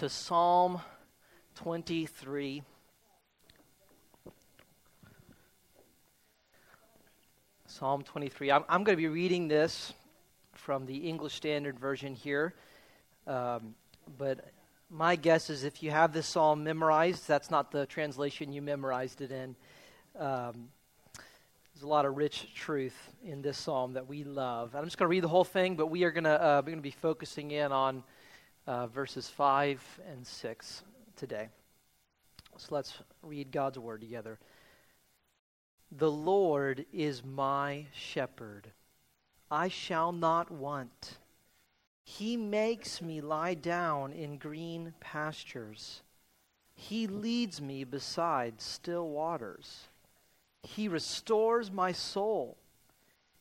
to Psalm 23. Psalm 23. I'm, I'm going to be reading this from the English Standard Version here. Um, but my guess is if you have this psalm memorized, that's not the translation you memorized it in. Um, there's a lot of rich truth in this psalm that we love. I'm just going to read the whole thing, but we are going to uh, going to be focusing in on uh, verses five and six today. So let's read God's word together. The Lord is my shepherd; I shall not want. He makes me lie down in green pastures. He leads me beside still waters. He restores my soul.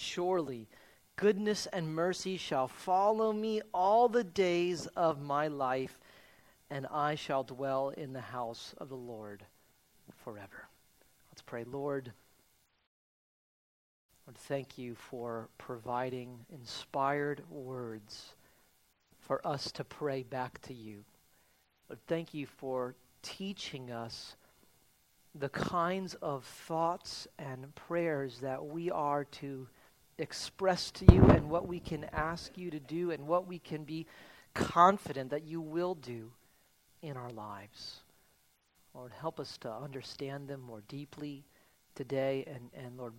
Surely goodness and mercy shall follow me all the days of my life, and I shall dwell in the house of the Lord forever. Let's pray, Lord. Lord, thank you for providing inspired words for us to pray back to you. Lord, thank you for teaching us the kinds of thoughts and prayers that we are to express to you and what we can ask you to do and what we can be confident that you will do in our lives. Lord, help us to understand them more deeply today and, and Lord,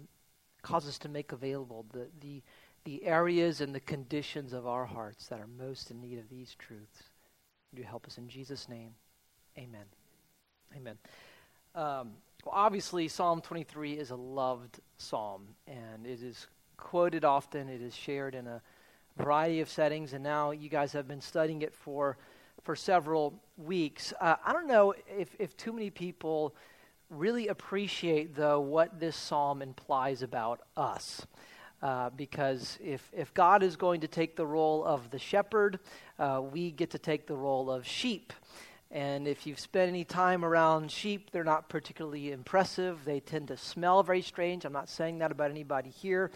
cause us to make available the, the the areas and the conditions of our hearts that are most in need of these truths. Would you help us in Jesus' name? Amen. Amen. Um, well, obviously, Psalm 23 is a loved psalm, and it is quoted often. It is shared in a variety of settings, and now you guys have been studying it for for several weeks. Uh, I don't know if, if too many people really appreciate, though, what this psalm implies about us. Uh, because if, if God is going to take the role of the shepherd, uh, we get to take the role of sheep. And if you've spent any time around sheep, they're not particularly impressive. They tend to smell very strange. I'm not saying that about anybody here.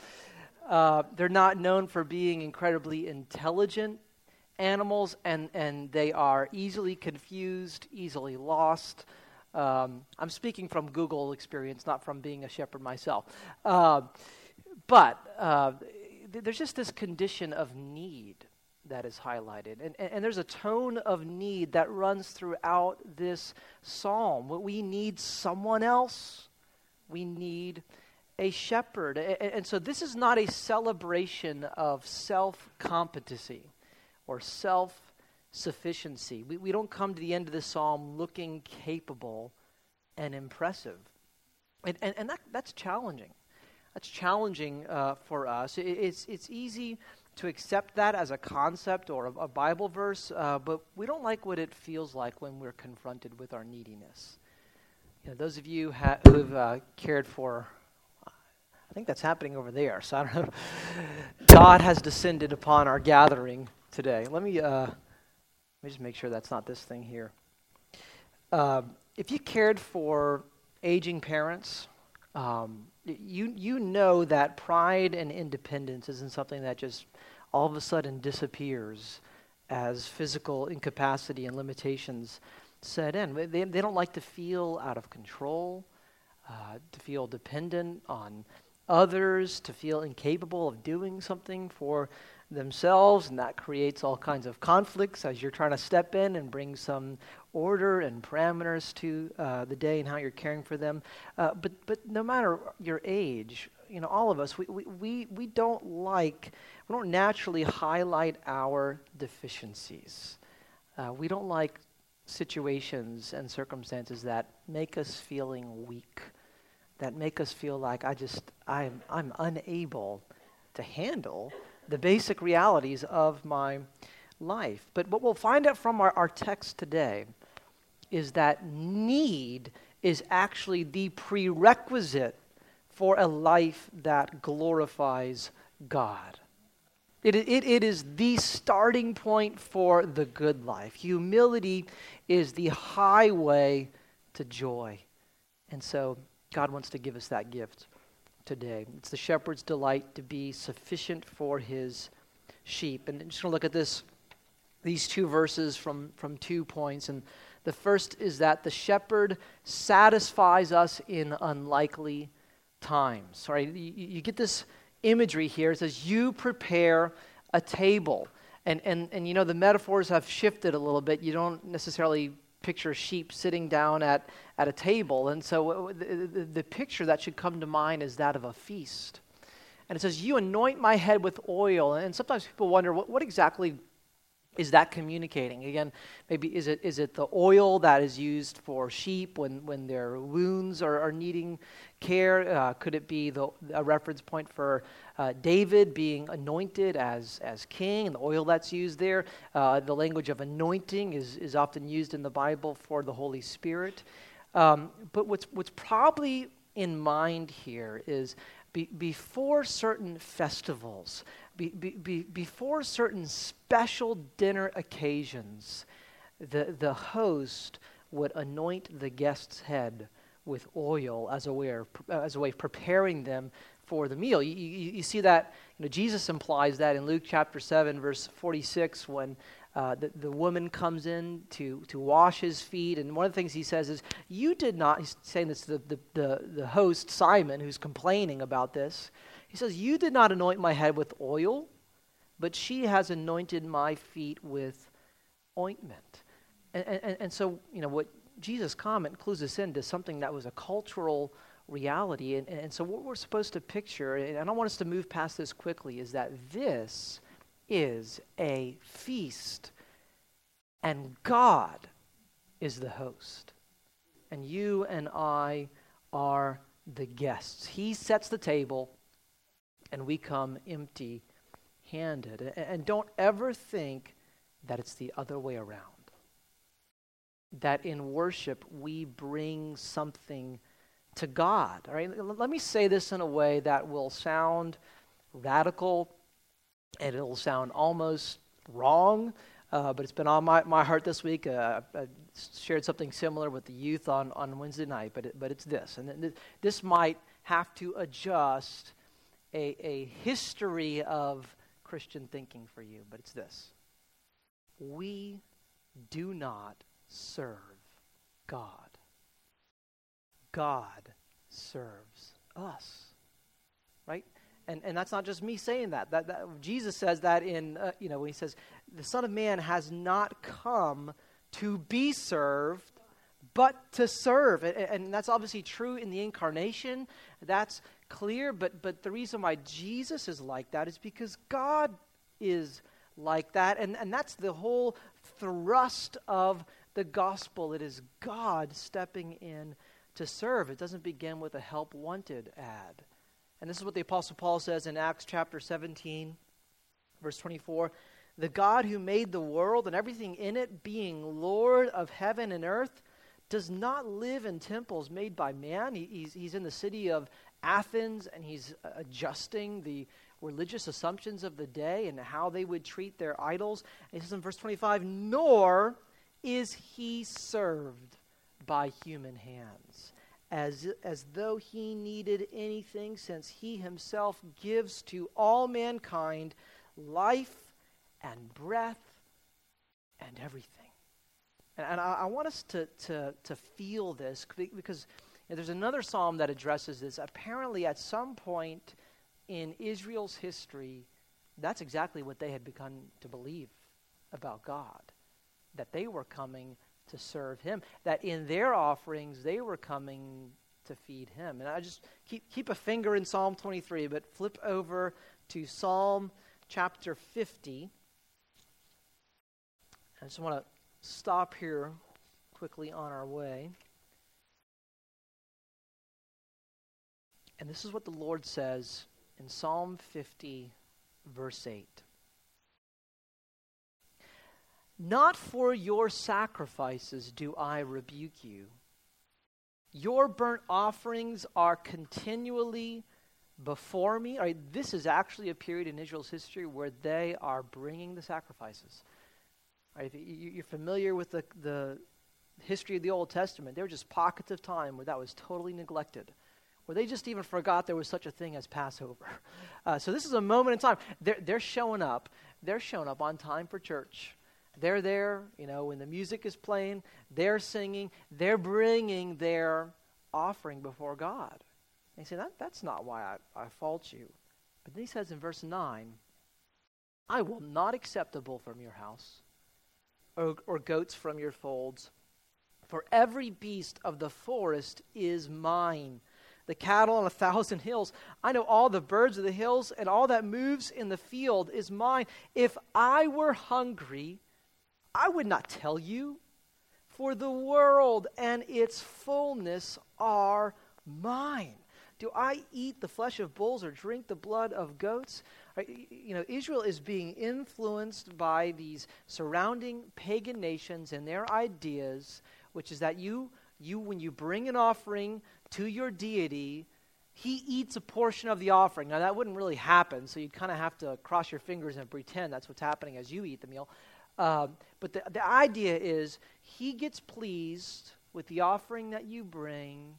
Uh, they're not known for being incredibly intelligent animals, and, and they are easily confused, easily lost. Um, I'm speaking from Google experience, not from being a shepherd myself. Uh, but uh, there's just this condition of need that is highlighted. And, and, and, there's a tone of need that runs throughout this psalm. We need someone else, we need a shepherd. And, so this is not a celebration of self competency or self sufficiency. We, we don't come to the end of the psalm looking capable and impressive. And, and, and that, that's challenging that's challenging uh, for us. It, it's, it's easy to accept that as a concept or a, a Bible verse, uh, but we don't like what it feels like when we're confronted with our neediness. You know, those of you ha- who've uh, cared for, I think that's happening over there, so I don't know. God has descended upon our gathering today. Let me, uh, let me just make sure that's not this thing here. Uh, if you cared for aging parents, um, you, you know that pride and independence isn't something that just all of a sudden disappears as physical incapacity and limitations set in. They, they don't like to feel out of control, uh, to feel dependent on others, to feel incapable of doing something for themselves, and that creates all kinds of conflicts as you're trying to step in and bring some order and parameters to uh, the day and how you're caring for them. Uh, but, but no matter your age, you know, all of us, we, we, we, don't like, we don't naturally highlight our deficiencies. Uh, we don't like situations and circumstances that make us feeling weak, that make us feel like I just, I'm, I'm unable to handle the basic realities of my life. But what we'll find out from our, our text today is that need is actually the prerequisite for a life that glorifies God. It, it, it is the starting point for the good life. Humility is the highway to joy. And so God wants to give us that gift today. It's the shepherd's delight to be sufficient for his sheep. And I'm just going to look at this, these two verses from, from two points. And the first is that the shepherd satisfies us in unlikely times. Right? You, you get this imagery here. It says, You prepare a table. And, and, and you know, the metaphors have shifted a little bit. You don't necessarily picture of sheep sitting down at, at a table. And so the, the, the picture that should come to mind is that of a feast. And it says, You anoint my head with oil. And sometimes people wonder, what, what exactly is that communicating? Again, maybe is it, is it the oil that is used for sheep when, when their wounds are, are needing care? Uh, could it be the, a reference point for uh, David being anointed as, as king and the oil that's used there? Uh, the language of anointing is, is often used in the Bible for the Holy Spirit. Um, but what's, what's probably in mind here is be, before certain festivals, be, be, before certain special dinner occasions, the, the host would anoint the guest's head with oil as a way of, as a way of preparing them for the meal. You, you, you, see that, you know, Jesus implies that in Luke chapter 7, verse 46, when uh, the, the woman comes in to, to wash his feet. And one of the things he says is, You did not, he's saying this to the, the, the, the host, Simon, who's complaining about this. He says, You did not anoint my head with oil, but she has anointed my feet with ointment. And, and, and so, you know, what Jesus' comment clues us into something that was a cultural reality. And, and so, what we're supposed to picture, and I want us to move past this quickly, is that this is a feast, and God is the host. And you and I are the guests. He sets the table, and we come empty handed. And don't ever think that it's the other way around. That in worship we bring something to God. All right? Let me say this in a way that will sound radical and it'll sound almost wrong, uh, but it's been on my, my heart this week. Uh, I shared something similar with the youth on, on Wednesday night, but, it, but it's this. And this might have to adjust a, a history of Christian thinking for you, but it's this. We do not serve God. God serves us. Right? And, and that's not just me saying that. that, that Jesus says that in, uh, you know, when he says, the Son of Man has not come to be served, but to serve. And, and that's obviously true in the incarnation. That's clear, but, but the reason why Jesus is like that is because God is like that. And, and that's the whole thrust of the gospel. It is God stepping in to serve. It doesn't begin with a help wanted ad. And this is what the Apostle Paul says in Acts chapter 17, verse 24. The God who made the world and everything in it, being Lord of heaven and earth, does not live in temples made by man. He, he's, he's in the city of Athens and he's adjusting the religious assumptions of the day and how they would treat their idols. And he says in verse 25, Nor is he served by human hands, as, as though he needed anything, since he himself gives to all mankind life and breath and everything. And, and I, I, want us to, to, to feel this because and there's another psalm that addresses this. Apparently, at some point in Israel's history, that's exactly what they had begun to believe about God that they were coming to serve Him, that in their offerings, they were coming to feed Him. And I just keep, keep a finger in Psalm 23, but flip over to Psalm chapter 50. I just want to stop here quickly on our way. And this is what the Lord says in Psalm 50, verse 8. Not for your sacrifices do I rebuke you. Your burnt offerings are continually before me. Right, this is actually a period in Israel's history where they are bringing the sacrifices. Right, you're familiar with the, the history of the Old Testament. There were just pockets of time where that was totally neglected, where they just even forgot there was such a thing as Passover. Uh, so this is a moment in time. They're, they're showing up. They're showing up on time for church. They're there, you know, when the music is playing, they're singing, they're bringing their offering before God. And he said, that, That's not why I, I fault you. But then he says in verse 9, I will not accept a bull from your house or, or goats from your folds, for every beast of the forest is mine. The cattle on a thousand hills. I know all the birds of the hills, and all that moves in the field is mine. If I were hungry, I would not tell you, for the world and its fullness are mine. Do I eat the flesh of bulls or drink the blood of goats? You know, Israel is being influenced by these surrounding pagan nations and their ideas, which is that you, you when you bring an offering to your deity, he eats a portion of the offering. Now, that wouldn't really happen, so you'd kind of have to cross your fingers and pretend that's what's happening as you eat the meal. Um, but the, the idea is he gets pleased with the offering that you bring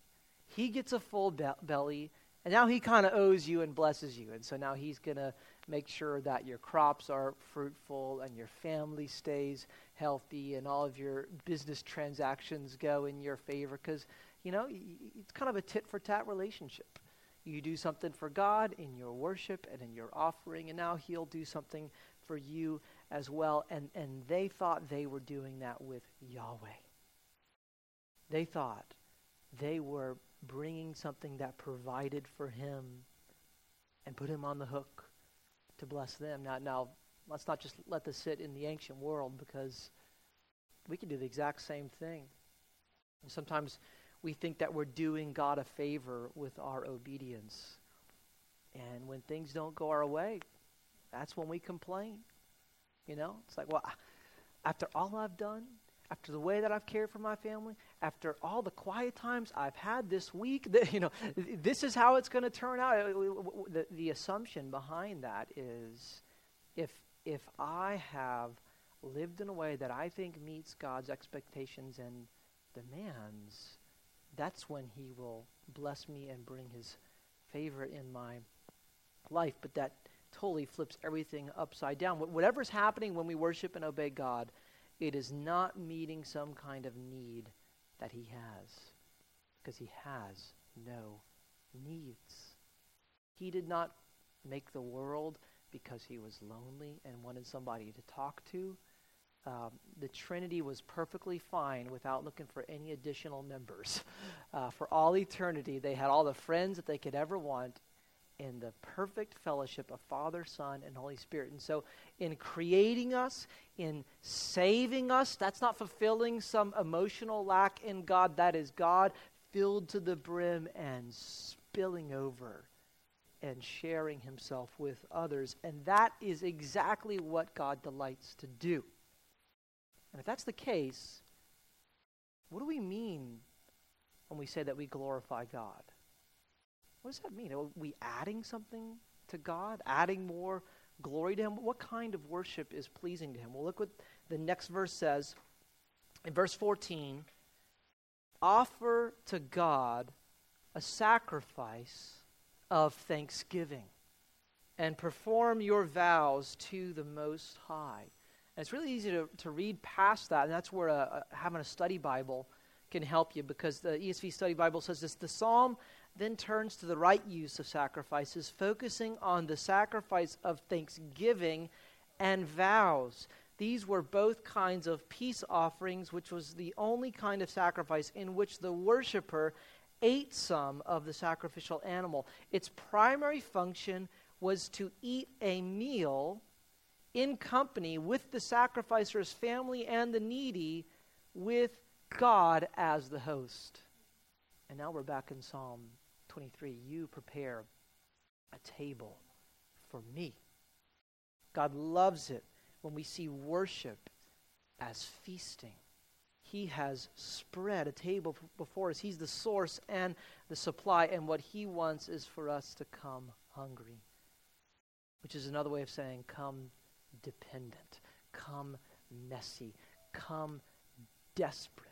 he gets a full be- belly, and now he kind of owes you and blesses you. And so now he's going to make sure that your crops are fruitful and your family stays healthy and all of your business transactions go in your favor because, you know, it's kind of a tit for tat relationship. You do something for God in your worship and in your offering, and now he'll do something for you as well. And, and they thought they were doing that with Yahweh. They thought they were bringing something that provided for him and put him on the hook to bless them. Now, now let's not just let this sit in the ancient world because we can do the exact same thing. And sometimes we think that we're doing God a favor with our obedience. And when things don't go our way, that's when we complain. You know, it's like, well, after all I've done, after the way that I've cared for my family, after all the quiet times I've had this week, that, you know, this is how it's going to turn out. The, the assumption behind that is if, if I have lived in a way that I think meets God's expectations and demands, that's when He will bless me and bring His favor in my life. But that totally flips everything upside down. Whatever's happening when we worship and obey God – it is not meeting some kind of need that he has, because he has no needs. He did not make the world because he was lonely and wanted somebody to talk to. Um, the Trinity was perfectly fine without looking for any additional members. Uh, for all eternity, they had all the friends that they could ever want, in the perfect fellowship of Father, Son, and Holy Spirit. And so, in creating us, in saving us, that's not fulfilling some emotional lack in God. That is God filled to the brim and spilling over and sharing himself with others. And that is exactly what God delights to do. And if that's the case, what do we mean when we say that we glorify God? What does that mean? Are we adding something to God? Adding more glory to Him? What kind of worship is pleasing to Him? Well, look what the next verse says. In verse 14, offer to God a sacrifice of thanksgiving and perform your vows to the Most High. And it's really easy to, to read past that, and that's where a, a, having a study Bible can help you because the ESV Study Bible says this the psalm then turns to the right use of sacrifices, focusing on the sacrifice of thanksgiving and vows. These were both kinds of peace offerings, which was the only kind of sacrifice in which the worshiper ate some of the sacrificial animal. Its primary function was to eat a meal in company with the sacrificer's family and the needy, with God as the host. And now we're back in Psalm 23 You prepare a table for me. God loves it when we see worship as feasting. He has spread a table before us. He's the source and the supply, and what He wants is for us to come hungry, which is another way of saying come dependent, come messy, come desperate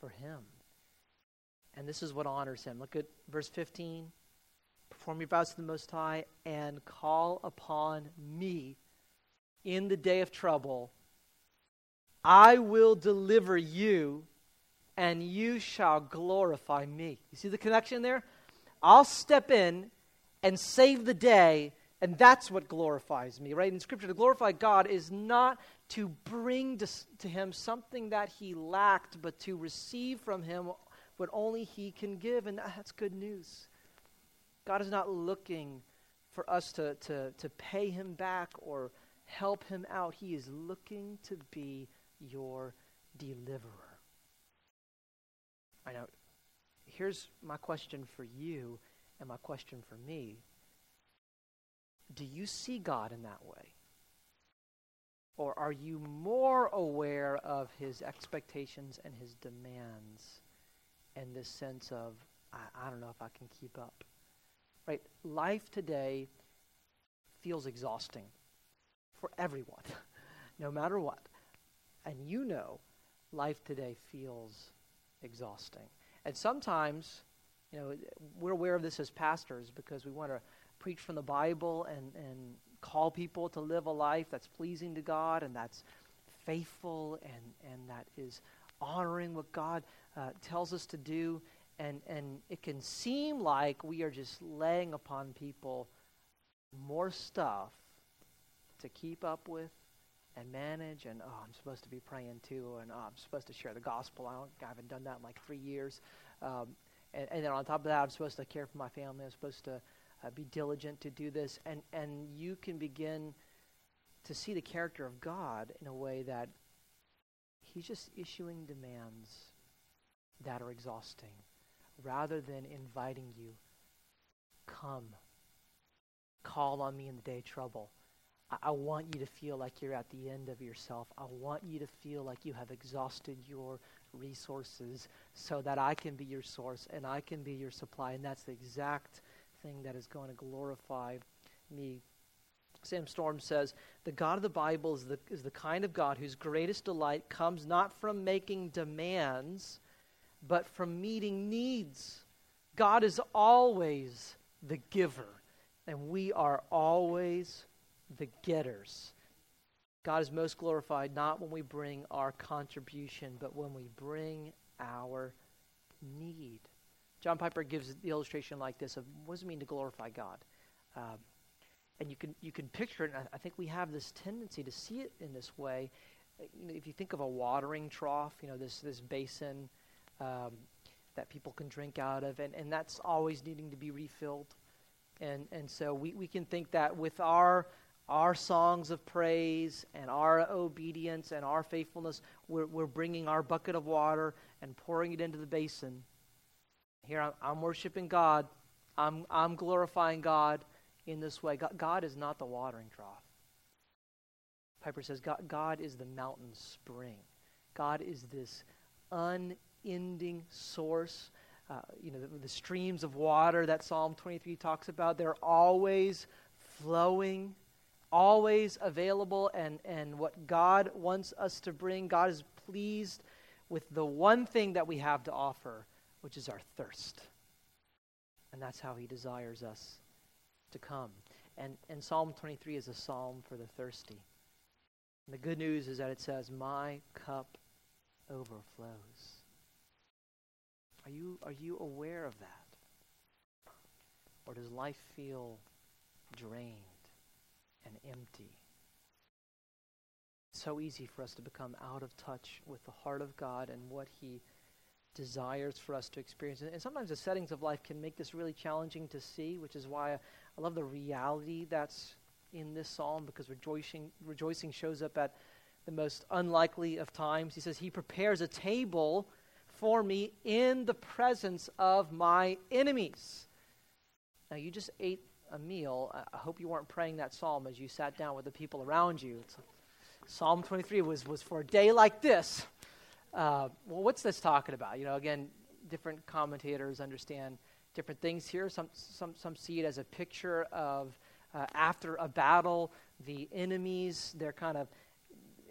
for Him. And this is what honors Him. Look at verse 15. Perform your vows to the Most High and call upon me in the day of trouble. I will deliver you, and you shall glorify me. You see the connection there? I'll step in and save the day, and that's what glorifies me, right? In Scripture, to glorify God is not to bring to, to Him something that He lacked, but to receive from Him what only He can give, and ah, that's good news. God is not looking for us to, to, to pay Him back or help Him out. He is looking to be your deliverer. I know. Here's my question for you and my question for me. Do you see God in that way? Or are you more aware of his expectations and his demands and this sense of, I, I don't know if I can keep up? Right? Life today feels exhausting for everyone, no matter what. And you know, life today feels exhausting. And sometimes, you know, we're aware of this as pastors because we want to preach from the Bible and, and call people to live a life that's pleasing to God and that's faithful and, and that is honoring what God uh, tells us to do. And, and it can seem like we are just laying upon people more stuff to keep up with and manage. And oh, I'm supposed to be praying too. And oh, I'm supposed to share the gospel. I, don't, I haven't done that in like three years. Um, and, and then on top of that, I'm supposed to care for my family. I'm supposed to uh, be diligent to do this. And, and you can begin to see the character of God in a way that He's just issuing demands that are exhausting rather than inviting you. Come. Call on me in the day of trouble. I, I want you to feel like you're at the end of yourself. I want you to feel like you have exhausted your resources so that I can be your source and I can be your supply. And that's the exact that is going to glorify me. Sam Storm says, The God of the Bible is the, is the kind of God whose greatest delight comes not from making demands, but from meeting needs. God is always the giver, and we are always the getters. God is most glorified not when we bring our contribution, but when we bring our need. John Piper gives the illustration like this of what does it mean to glorify God? Um, and you can you can picture it. And I, think we have this tendency to see it in this way. If you think of a watering trough, you know this this basin um, that people can drink out of, and, and that's always needing to be refilled. And and so we, we can think that with our our songs of praise and our obedience and our faithfulness, we're, we're bringing our bucket of water and pouring it into the basin here I'm, I'm worshiping God. I'm, I'm glorifying God in this way. God, God is not the watering trough. Piper says God, God is the mountain spring. God is this unending source. Uh, you know, the, the, streams of water that Psalm 23 talks about, they're always flowing, always available. And, and what God wants us to bring, God is pleased with the one thing that we have to offer which is our thirst. And that's how he desires us to come. And, and Psalm 23 is a psalm for the thirsty. And the good news is that it says, My cup overflows. Are you, are you aware of that? Or does life feel drained and empty? It's so easy for us to become out of touch with the heart of God and what He desires for us to experience. And sometimes the settings of life can make this really challenging to see, which is why I love the reality that's in this psalm because rejoicing, rejoicing shows up at the most unlikely of times. He says, He prepares a table for me in the presence of my enemies. Now, you just ate a meal. I hope you weren't praying that psalm as you sat down with the people around you. It's Psalm 23 was, was for a day like this. Uh, well, what's this talking about? You know, again, different commentators understand different things here. Some, some, some see it as a picture of uh, after a battle, the enemies, they're kind of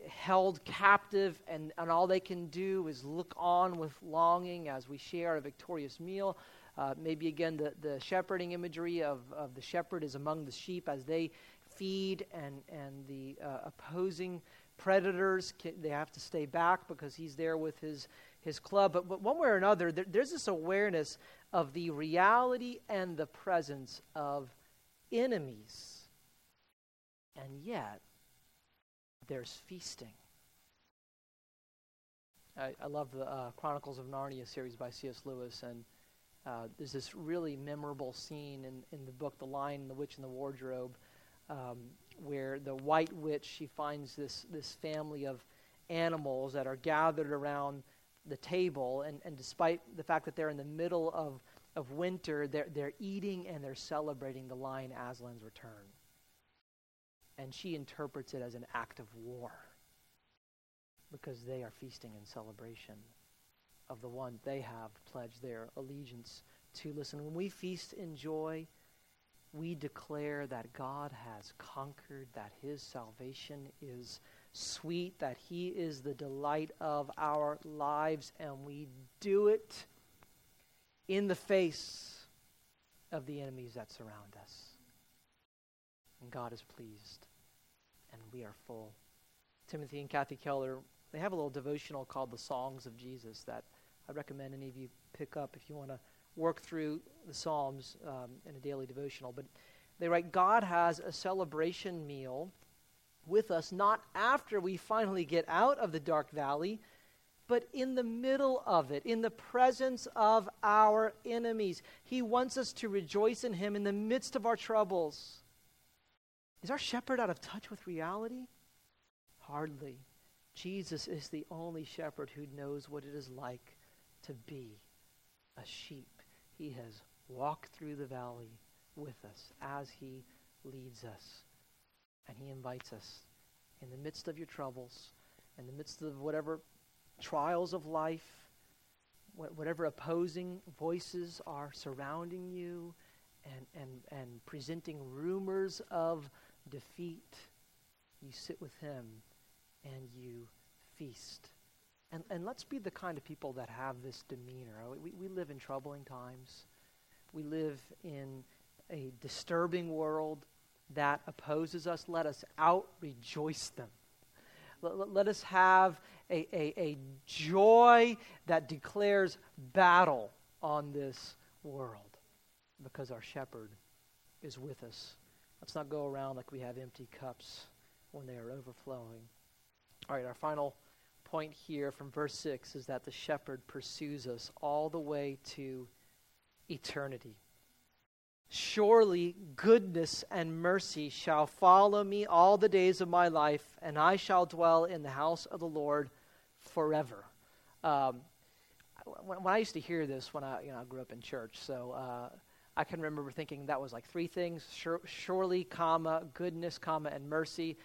held captive, and, and all they can do is look on with longing as we share a victorious meal. Uh, maybe again, the, the shepherding imagery of, of the shepherd is among the sheep as they feed, and, and the uh, opposing predators, they have to stay back because he's there with his, his club. But, but one way or another, there, there's this awareness of the reality and the presence of enemies. And yet, there's feasting. I, I love the uh, Chronicles of Narnia series by C.S. Lewis, and uh, there's this really memorable scene in, in the book, The Lion, the Witch, and the Wardrobe, um, where the White Witch she finds this this family of animals that are gathered around the table, and, and despite the fact that they're in the middle of of winter, they're they're eating and they're celebrating the lion Aslan's return and she interprets it as an act of war because they are feasting in celebration of the one they have pledged their allegiance to. Listen, when we feast in joy, we declare that God has conquered, that his salvation is sweet, that he is the delight of our lives, and we do it in the face of the enemies that surround us. And God is pleased. And we are full. Timothy and Kathy Keller, they have a little devotional called The Songs of Jesus that I recommend any of you pick up if you want to work through the Psalms um, in a daily devotional. But they write God has a celebration meal with us, not after we finally get out of the dark valley, but in the middle of it, in the presence of our enemies. He wants us to rejoice in Him in the midst of our troubles. Is our shepherd out of touch with reality? Hardly. Jesus is the only shepherd who knows what it is like to be a sheep. He has walked through the valley with us as he leads us. And he invites us in the midst of your troubles, in the midst of whatever trials of life, whatever opposing voices are surrounding you and, and, and presenting rumors of defeat, you sit with him and you feast. And, and let's be the kind of people that have this demeanor. We, we live in troubling times. We live in a disturbing world that opposes us. Let us out rejoice them. Let, let, us have a, a, a joy that declares battle on this world because our shepherd is with us Let's not go around like we have empty cups when they are overflowing. All right, our final point here from verse 6 is that the shepherd pursues us all the way to eternity. Surely goodness and mercy shall follow me all the days of my life, and I shall dwell in the house of the Lord forever. Um, when, I used to hear this when I, you know, I grew up in church, so uh, I can remember thinking that was like three things surely, comma, goodness, comma, and mercy.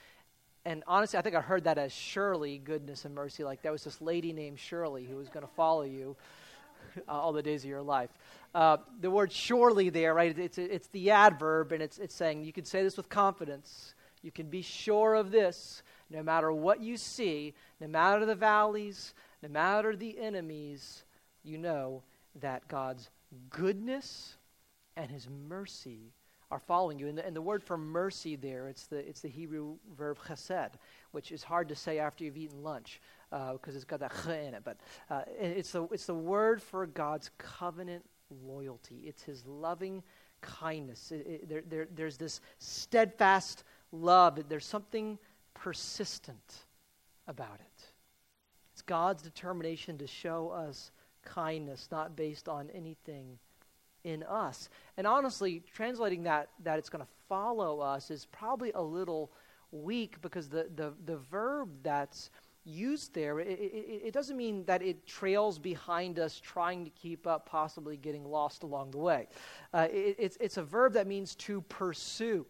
And honestly, I think I heard that as Shirley, goodness, and mercy. Like there was this lady named Shirley who was going to follow you uh, all the days of your life. Uh, the word surely there, right? It's, it's the adverb, and it's, it's saying you can say this with confidence. You can be sure of this. No matter what you see, no matter the valleys, no matter the enemies, you know that God's goodness and his mercy are following you. And the, and the word for mercy there, it's the, it's the Hebrew verb chesed, which is hard to say after you've eaten lunch because uh, it's got that ch in it. But uh, it's, the, it's the word for God's covenant loyalty. It's his loving kindness. It, it, there, there, there's this steadfast love. There's something persistent about it. It's God's determination to show us kindness, not based on anything in us. And honestly, translating that that it's going to follow us is probably a little weak because the the, the verb that's used there it, it, it, doesn't mean that it trails behind us trying to keep up possibly getting lost along the way uh, it, it's, it's a verb that means to pursue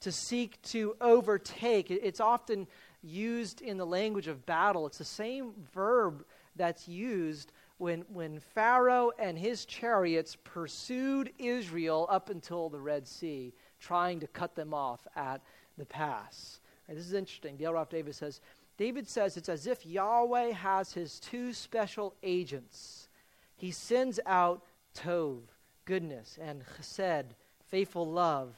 to seek to overtake it's often used in the language of battle. It's the same verb that's used when, when Pharaoh and his chariots pursued Israel up until the Red Sea, trying to cut them off at the pass. Right, this is interesting. Dale Ralph Davis says, David says it's as if Yahweh has his two special agents. He sends out Tov, goodness, and Chesed, faithful love.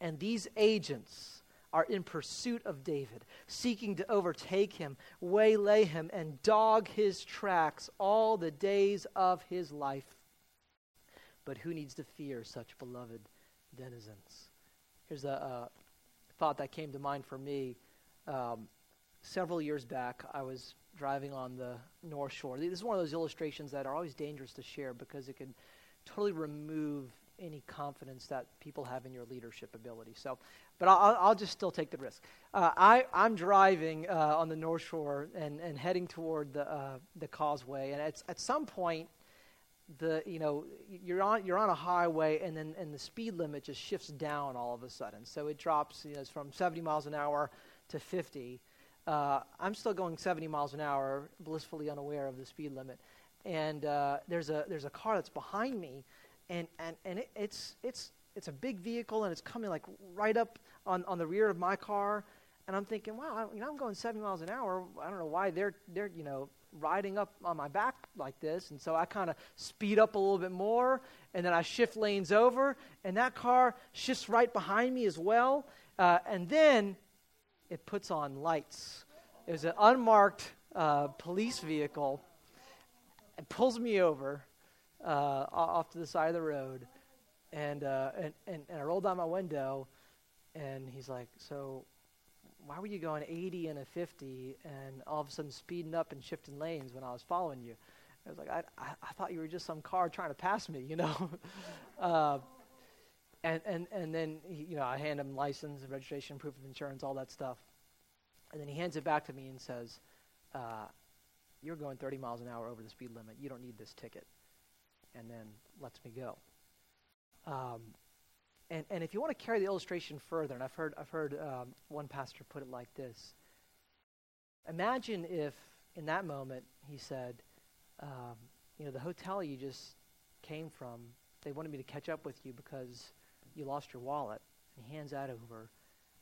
And these agents are in pursuit of David, seeking to overtake him, waylay him, and dog his tracks all the days of his life. But who needs to fear such beloved denizens? Here's a uh, thought that came to mind for me. Um, several years back, I was driving on the North Shore. This is one of those illustrations that are always dangerous to share because it can totally remove any confidence that people have in your leadership ability. So, but I'll, I'll just still take the risk. Uh, I, I'm driving uh, on the North Shore and, and heading toward the uh, the causeway, and at at some point, the you know you're on you're on a highway, and then and the speed limit just shifts down all of a sudden. So it drops you know, from 70 miles an hour to 50. Uh, I'm still going 70 miles an hour, blissfully unaware of the speed limit, and uh, there's a there's a car that's behind me and and and it, it's it's it's a big vehicle and it's coming like right up on on the rear of my car, and I'm thinking, wow, I, you know, I'm going 70 miles an hour. I don't know why they're they're you know riding up on my back like this, and so I kind of speed up a little bit more, and then I shift lanes over, and that car shifts right behind me as well, uh, and then it puts on lights. It was an unmarked uh, police vehicle. It pulls me over uh, off to the side of the road, and, uh, and, and and I rolled down my window, and he's like, "So, why were you going 80 and a 50, and all of a sudden speeding up and shifting lanes when I was following you?" I was like, "I I, I thought you were just some car trying to pass me, you know." uh, and and and then he, you know I hand him license, registration, proof of insurance, all that stuff, and then he hands it back to me and says. Uh, you're going 30 miles an hour over the speed limit. You don't need this ticket and then lets me go. Um, and, and if you want to carry the illustration further, and I've heard, I've heard um, one pastor put it like this Imagine if in that moment he said, um, You know, the hotel you just came from, they wanted me to catch up with you because you lost your wallet. And he hands that over.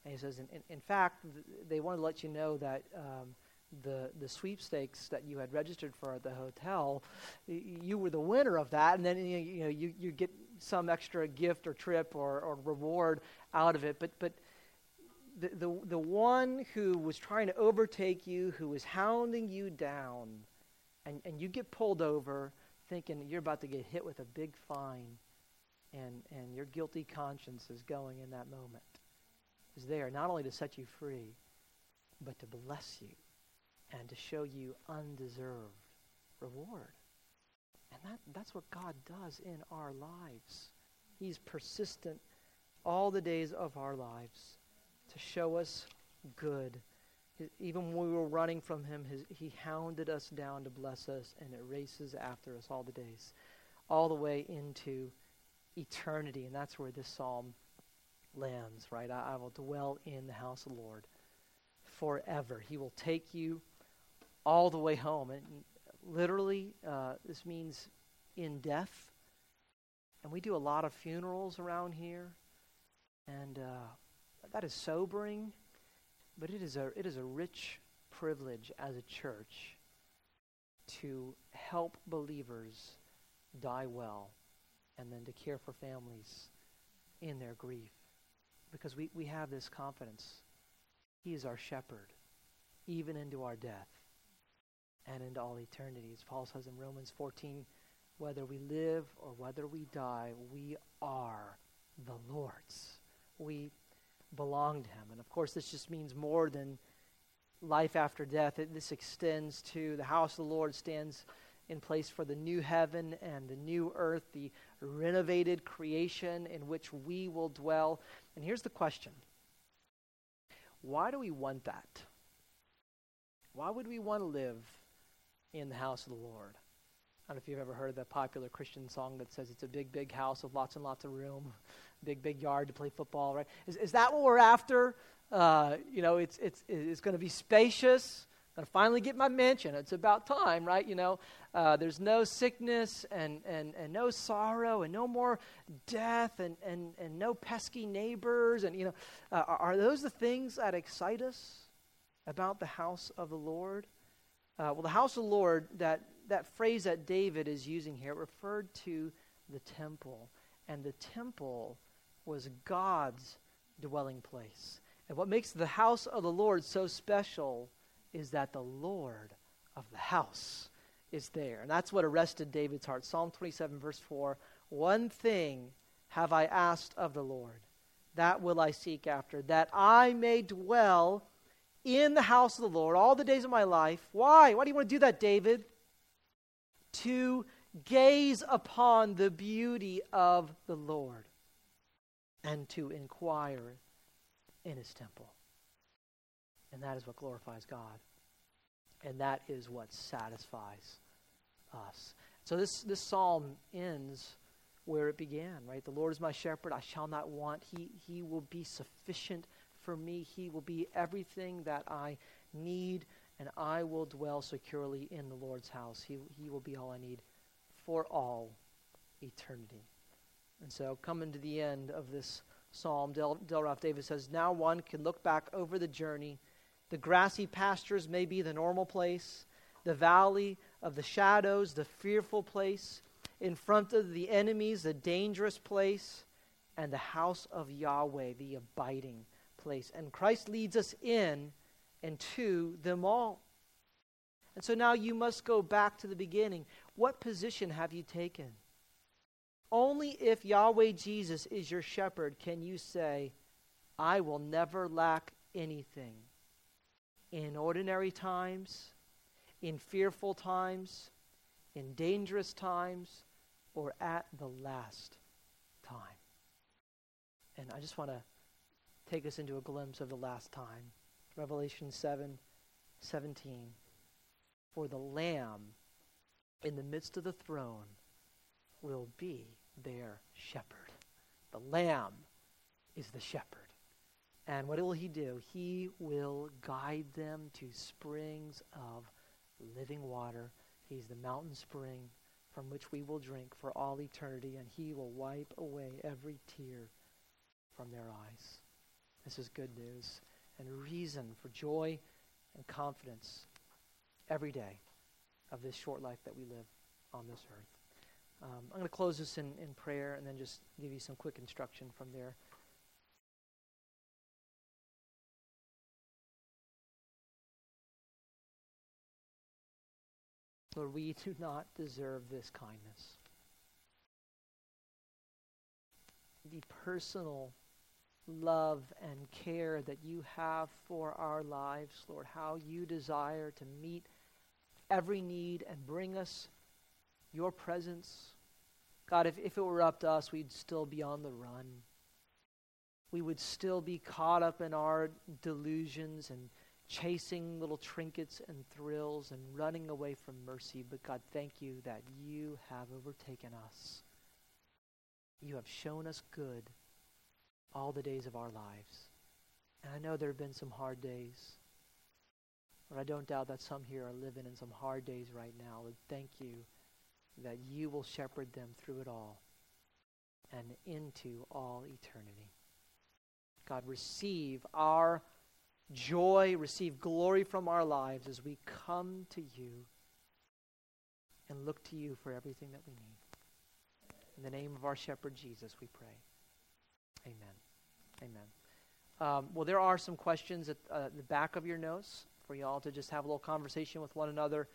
And he says, In, in, in fact, th- they wanted to let you know that. Um, the the sweepstakes that you had registered for at the hotel, you were the winner of that, and then you, you know you, you get some extra gift or trip or, or reward out of it. But but the, the the one who was trying to overtake you, who was hounding you down, and and you get pulled over, thinking you're about to get hit with a big fine, and and your guilty conscience is going in that moment, is there not only to set you free, but to bless you and to show you undeserved reward. And that, that's what God does in our lives. He's persistent all the days of our lives to show us good. Even when we were running from him, his, he hounded us down to bless us, and it races after us all the days, all the way into eternity. And that's where this psalm lands, right? I, I will dwell in the house of the Lord forever. He will take you all the way home. And literally, uh, this means in death. And we do a lot of funerals around here. And uh, that is sobering, but it is, a, it is a rich privilege as a church to help believers die well and then to care for families in their grief. Because we, we have this confidence. He is our shepherd, even into our death and into all eternity. As Paul says in Romans 14, whether we live or whether we die, we are the Lord's. We belong to Him. And of course, this just means more than life after death. It, this extends to the house of the Lord stands in place for the new heaven and the new earth, the renovated creation in which we will dwell. And here's the question Why do we want that? Why would we want to live in the house of the Lord. I don't know if you've ever heard that popular Christian song that says it's a big, big house with lots and lots of room, big, big yard to play football, right? Is, is that what we're after? Uh, you know, it's, it's, it's going to be spacious. I'm going to finally get my mansion. It's about time, right? You know, uh, there's no sickness and, and, and no sorrow and no more death and, and, and no pesky neighbors. And, you know, uh, are, are, those the things that excite us about the house of the Lord? Uh, well, the house of the Lord, that, that phrase that David is using here, referred to the temple. And the temple was God's dwelling place. And what makes the house of the Lord so special is that the Lord of the house is there. And that's what arrested David's heart. Psalm 27, verse 4 One thing have I asked of the Lord, that will I seek after, that I may dwell in the house of the Lord all the days of my life. Why? Why do you want to do that, David? To gaze upon the beauty of the Lord and to inquire in his temple. And that is what glorifies God. And that is what satisfies us. So this, this psalm ends where it began, right? The Lord is my shepherd, I shall not want. He, he will be sufficient for me. He will be everything that I need, and I will dwell securely in the Lord's house. He, he will be all I need for all eternity. And so, coming to the end of this psalm, Dale, Dale Ralph Davis says, Now one can look back over the journey. The grassy pastures may be the normal place, the valley of the shadows, the fearful place, in front of the enemies, the dangerous place, and the house of Yahweh, the abiding place. And Christ leads us in and to them all. And so now you must go back to the beginning. What position have you taken? Only if Yahweh Jesus is your shepherd can you say, I will never lack anything. In ordinary times, in fearful times, in dangerous times, or at the last time. And I just want to take us into a glimpse of the last time. Revelation 7 17. For the Lamb in the midst of the throne will be their shepherd. The Lamb is the shepherd. And what will he do? He will guide them to springs of living water. He's the mountain spring from which we will drink for all eternity, and he will wipe away every tear from their eyes. This is good news and reason for joy and confidence every day of this short life that we live on this earth. Um, I'm going to close this in, in prayer and then just give you some quick instruction from there. Lord, we do not deserve this kindness. The personal love and care that you have for our lives, Lord, how you desire to meet every need and bring us your presence. God, if, if it were up to us, we'd still be on the run. We would still be caught up in our delusions and chasing little trinkets and thrills and running away from mercy. But God, thank you that you have overtaken us. You have shown us good all the days of our lives. And I know there have been some hard days. But I don't doubt that some here are living in some hard days right now. And thank you that you will shepherd them through it all and into all eternity. God, receive our joy, receive glory from our lives as we come to you and look to you for everything that we need. In the name of our shepherd Jesus, we pray. Amen. Amen. Um, well, there are some questions at uh, the back of your notes for you all to just have a little conversation with one another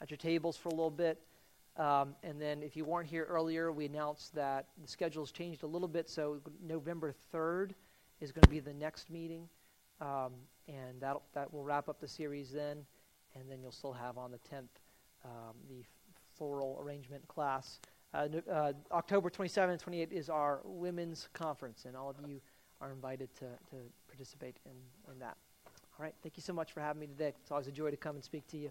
at your tables for a little bit. Um, and then, if you weren't here earlier, we announced that the schedule's changed a little bit. So, November 3rd is going to be the next meeting. Um, and that that will wrap up the series then. And then you'll still have on the 10th um, the floral arrangement class. Uh, uh, October 27 and 28 is our women's conference, and all of you are invited to, to participate in, in that. All right. Thank you so much for having me today. It's always a joy to come and speak to you.